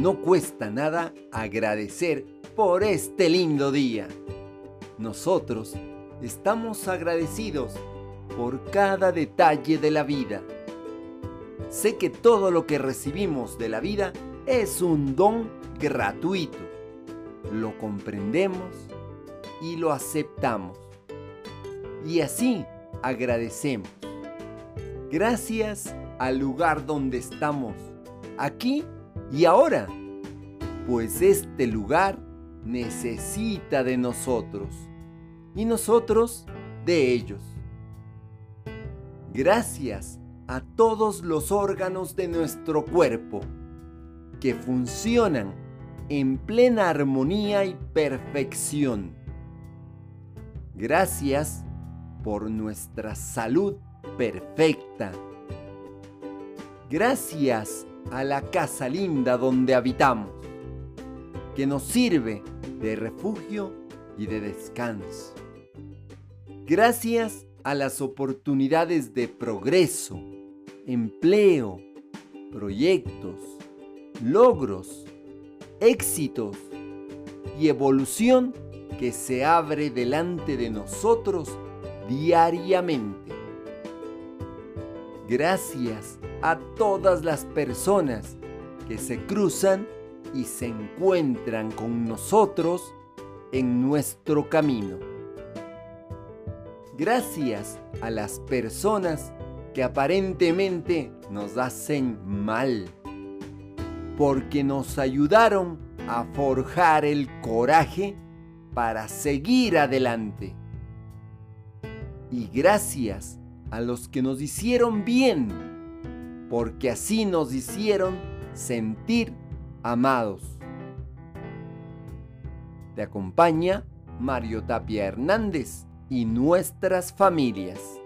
no cuesta nada agradecer por este lindo día. Nosotros estamos agradecidos por cada detalle de la vida. Sé que todo lo que recibimos de la vida es un don gratuito. Lo comprendemos y lo aceptamos. Y así agradecemos. Gracias al lugar donde estamos, aquí y ahora, pues este lugar necesita de nosotros y nosotros de ellos. Gracias a todos los órganos de nuestro cuerpo que funcionan en plena armonía y perfección. Gracias por nuestra salud perfecta. Gracias a la casa linda donde habitamos, que nos sirve de refugio y de descanso. Gracias a las oportunidades de progreso, empleo, proyectos, logros, éxitos y evolución que se abre delante de nosotros diariamente. Gracias a todas las personas que se cruzan y se encuentran con nosotros en nuestro camino. Gracias a las personas que aparentemente nos hacen mal, porque nos ayudaron a forjar el coraje para seguir adelante. Y gracias a los que nos hicieron bien, porque así nos hicieron sentir amados. Te acompaña Mario Tapia Hernández y nuestras familias.